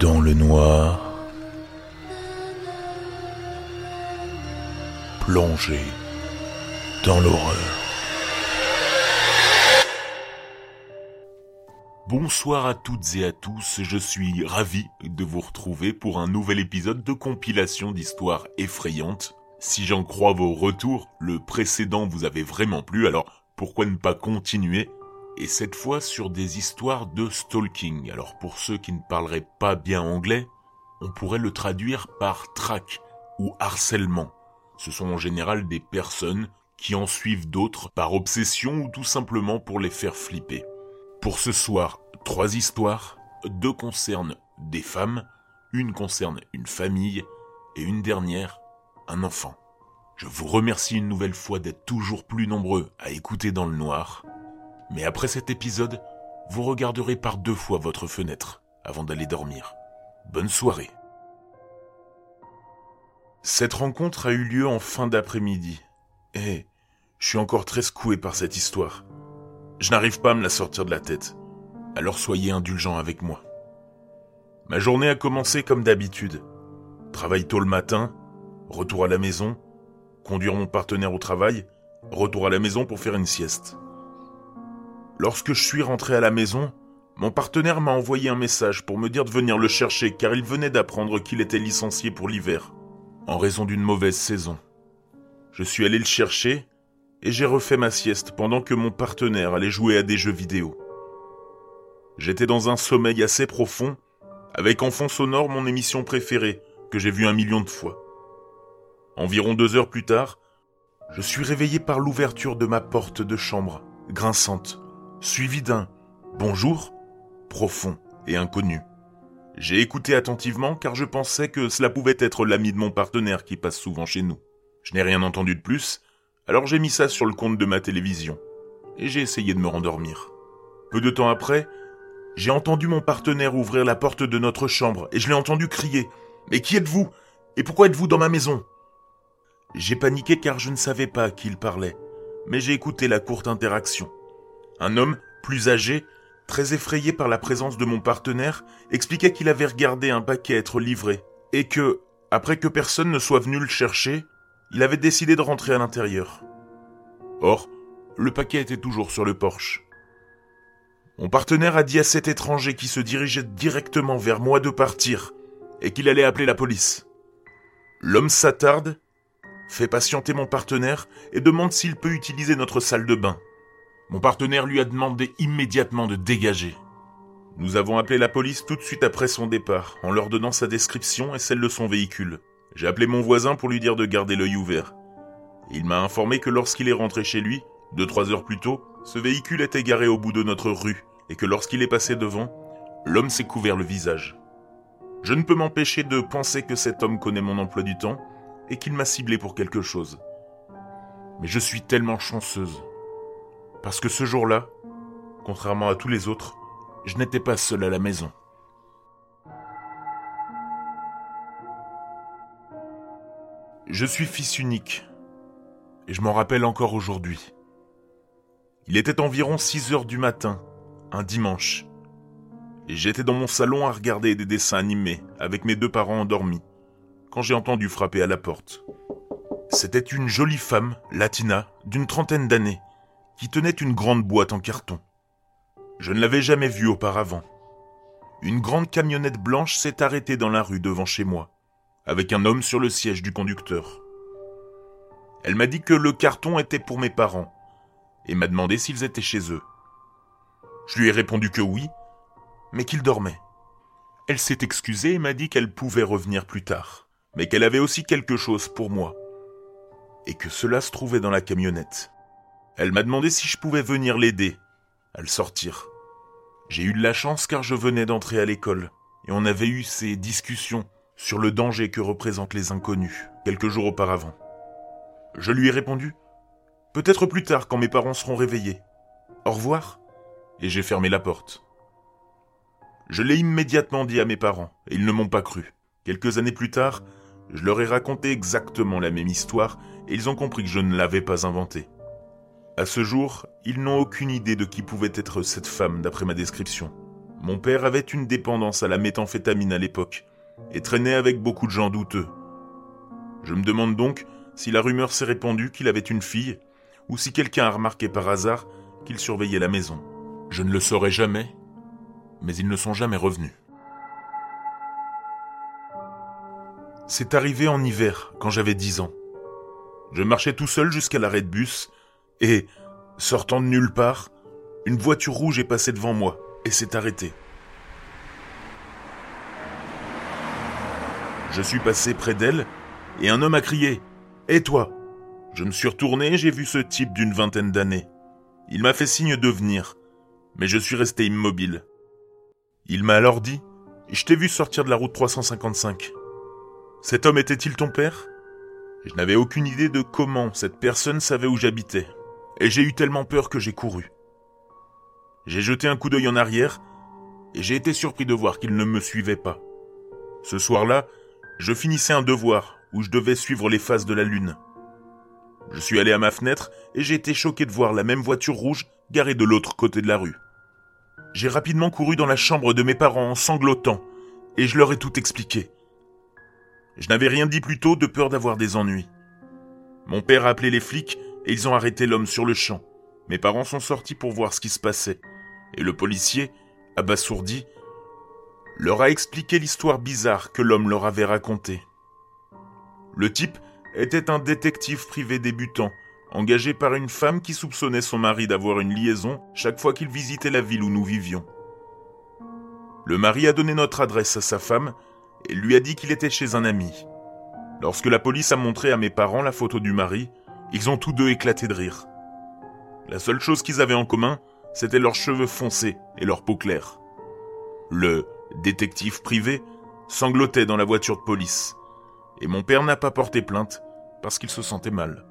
dans le noir, plongé dans l'horreur. Bonsoir à toutes et à tous, je suis ravi de vous retrouver pour un nouvel épisode de compilation d'histoires effrayantes. Si j'en crois vos retours, le précédent vous avait vraiment plu, alors pourquoi ne pas continuer et cette fois sur des histoires de stalking. Alors pour ceux qui ne parleraient pas bien anglais, on pourrait le traduire par track ou harcèlement. Ce sont en général des personnes qui en suivent d'autres par obsession ou tout simplement pour les faire flipper. Pour ce soir, trois histoires, deux concernent des femmes, une concerne une famille et une dernière, un enfant. Je vous remercie une nouvelle fois d'être toujours plus nombreux à écouter dans le noir. Mais après cet épisode, vous regarderez par deux fois votre fenêtre avant d'aller dormir. Bonne soirée. Cette rencontre a eu lieu en fin d'après-midi. Et je suis encore très secoué par cette histoire. Je n'arrive pas à me la sortir de la tête. Alors soyez indulgents avec moi. Ma journée a commencé comme d'habitude. Travail tôt le matin, retour à la maison, conduire mon partenaire au travail, retour à la maison pour faire une sieste. Lorsque je suis rentré à la maison, mon partenaire m'a envoyé un message pour me dire de venir le chercher car il venait d'apprendre qu'il était licencié pour l'hiver, en raison d'une mauvaise saison. Je suis allé le chercher et j'ai refait ma sieste pendant que mon partenaire allait jouer à des jeux vidéo. J'étais dans un sommeil assez profond, avec en fond sonore mon émission préférée, que j'ai vue un million de fois. Environ deux heures plus tard, je suis réveillé par l'ouverture de ma porte de chambre, grinçante, suivi d'un bonjour profond et inconnu. J'ai écouté attentivement car je pensais que cela pouvait être l'ami de mon partenaire qui passe souvent chez nous. Je n'ai rien entendu de plus, alors j'ai mis ça sur le compte de ma télévision et j'ai essayé de me rendormir. Peu de temps après, j'ai entendu mon partenaire ouvrir la porte de notre chambre et je l'ai entendu crier Mais qui êtes-vous? Et pourquoi êtes-vous dans ma maison? J'ai paniqué car je ne savais pas à qui il parlait, mais j'ai écouté la courte interaction. Un homme, plus âgé, très effrayé par la présence de mon partenaire, expliquait qu'il avait regardé un paquet être livré, et que, après que personne ne soit venu le chercher, il avait décidé de rentrer à l'intérieur. Or, le paquet était toujours sur le porche. Mon partenaire a dit à cet étranger qui se dirigeait directement vers moi de partir, et qu'il allait appeler la police. L'homme s'attarde, fait patienter mon partenaire et demande s'il peut utiliser notre salle de bain. Mon partenaire lui a demandé immédiatement de dégager. Nous avons appelé la police tout de suite après son départ, en leur donnant sa description et celle de son véhicule. J'ai appelé mon voisin pour lui dire de garder l'œil ouvert. Il m'a informé que lorsqu'il est rentré chez lui, deux trois heures plus tôt, ce véhicule était garé au bout de notre rue, et que lorsqu'il est passé devant, l'homme s'est couvert le visage. Je ne peux m'empêcher de penser que cet homme connaît mon emploi du temps, et qu'il m'a ciblé pour quelque chose. Mais je suis tellement chanceuse parce que ce jour-là, contrairement à tous les autres, je n'étais pas seul à la maison. Je suis fils unique, et je m'en rappelle encore aujourd'hui. Il était environ 6 heures du matin, un dimanche, et j'étais dans mon salon à regarder des dessins animés avec mes deux parents endormis, quand j'ai entendu frapper à la porte. C'était une jolie femme, latina, d'une trentaine d'années, qui tenait une grande boîte en carton. Je ne l'avais jamais vue auparavant. Une grande camionnette blanche s'est arrêtée dans la rue devant chez moi, avec un homme sur le siège du conducteur. Elle m'a dit que le carton était pour mes parents, et m'a demandé s'ils étaient chez eux. Je lui ai répondu que oui, mais qu'ils dormaient. Elle s'est excusée et m'a dit qu'elle pouvait revenir plus tard, mais qu'elle avait aussi quelque chose pour moi, et que cela se trouvait dans la camionnette. Elle m'a demandé si je pouvais venir l'aider à le sortir. J'ai eu de la chance car je venais d'entrer à l'école et on avait eu ces discussions sur le danger que représentent les inconnus quelques jours auparavant. Je lui ai répondu Peut-être plus tard quand mes parents seront réveillés. Au revoir. Et j'ai fermé la porte. Je l'ai immédiatement dit à mes parents et ils ne m'ont pas cru. Quelques années plus tard, je leur ai raconté exactement la même histoire et ils ont compris que je ne l'avais pas inventée. À ce jour, ils n'ont aucune idée de qui pouvait être cette femme d'après ma description. Mon père avait une dépendance à la méthamphétamine à l'époque et traînait avec beaucoup de gens douteux. Je me demande donc si la rumeur s'est répandue qu'il avait une fille ou si quelqu'un a remarqué par hasard qu'il surveillait la maison. Je ne le saurai jamais, mais ils ne sont jamais revenus. C'est arrivé en hiver, quand j'avais dix ans. Je marchais tout seul jusqu'à l'arrêt de bus, et, sortant de nulle part, une voiture rouge est passée devant moi et s'est arrêtée. Je suis passé près d'elle, et un homme a crié Et toi? Je me suis retourné et j'ai vu ce type d'une vingtaine d'années. Il m'a fait signe de venir, mais je suis resté immobile. Il m'a alors dit Je t'ai vu sortir de la route 355. Cet homme était-il ton père? Je n'avais aucune idée de comment cette personne savait où j'habitais, et j'ai eu tellement peur que j'ai couru. J'ai jeté un coup d'œil en arrière, et j'ai été surpris de voir qu'il ne me suivait pas. Ce soir-là, je finissais un devoir où je devais suivre les phases de la lune. Je suis allé à ma fenêtre et j'ai été choqué de voir la même voiture rouge garée de l'autre côté de la rue. J'ai rapidement couru dans la chambre de mes parents en sanglotant, et je leur ai tout expliqué. Je n'avais rien dit plus tôt de peur d'avoir des ennuis. Mon père a appelé les flics et ils ont arrêté l'homme sur le champ. Mes parents sont sortis pour voir ce qui se passait. Et le policier, abasourdi, leur a expliqué l'histoire bizarre que l'homme leur avait racontée. Le type était un détective privé débutant, engagé par une femme qui soupçonnait son mari d'avoir une liaison chaque fois qu'il visitait la ville où nous vivions. Le mari a donné notre adresse à sa femme et lui a dit qu'il était chez un ami. Lorsque la police a montré à mes parents la photo du mari, ils ont tous deux éclaté de rire. La seule chose qu'ils avaient en commun, c'était leurs cheveux foncés et leur peau claire. Le détective privé sanglotait dans la voiture de police, et mon père n'a pas porté plainte parce qu'il se sentait mal.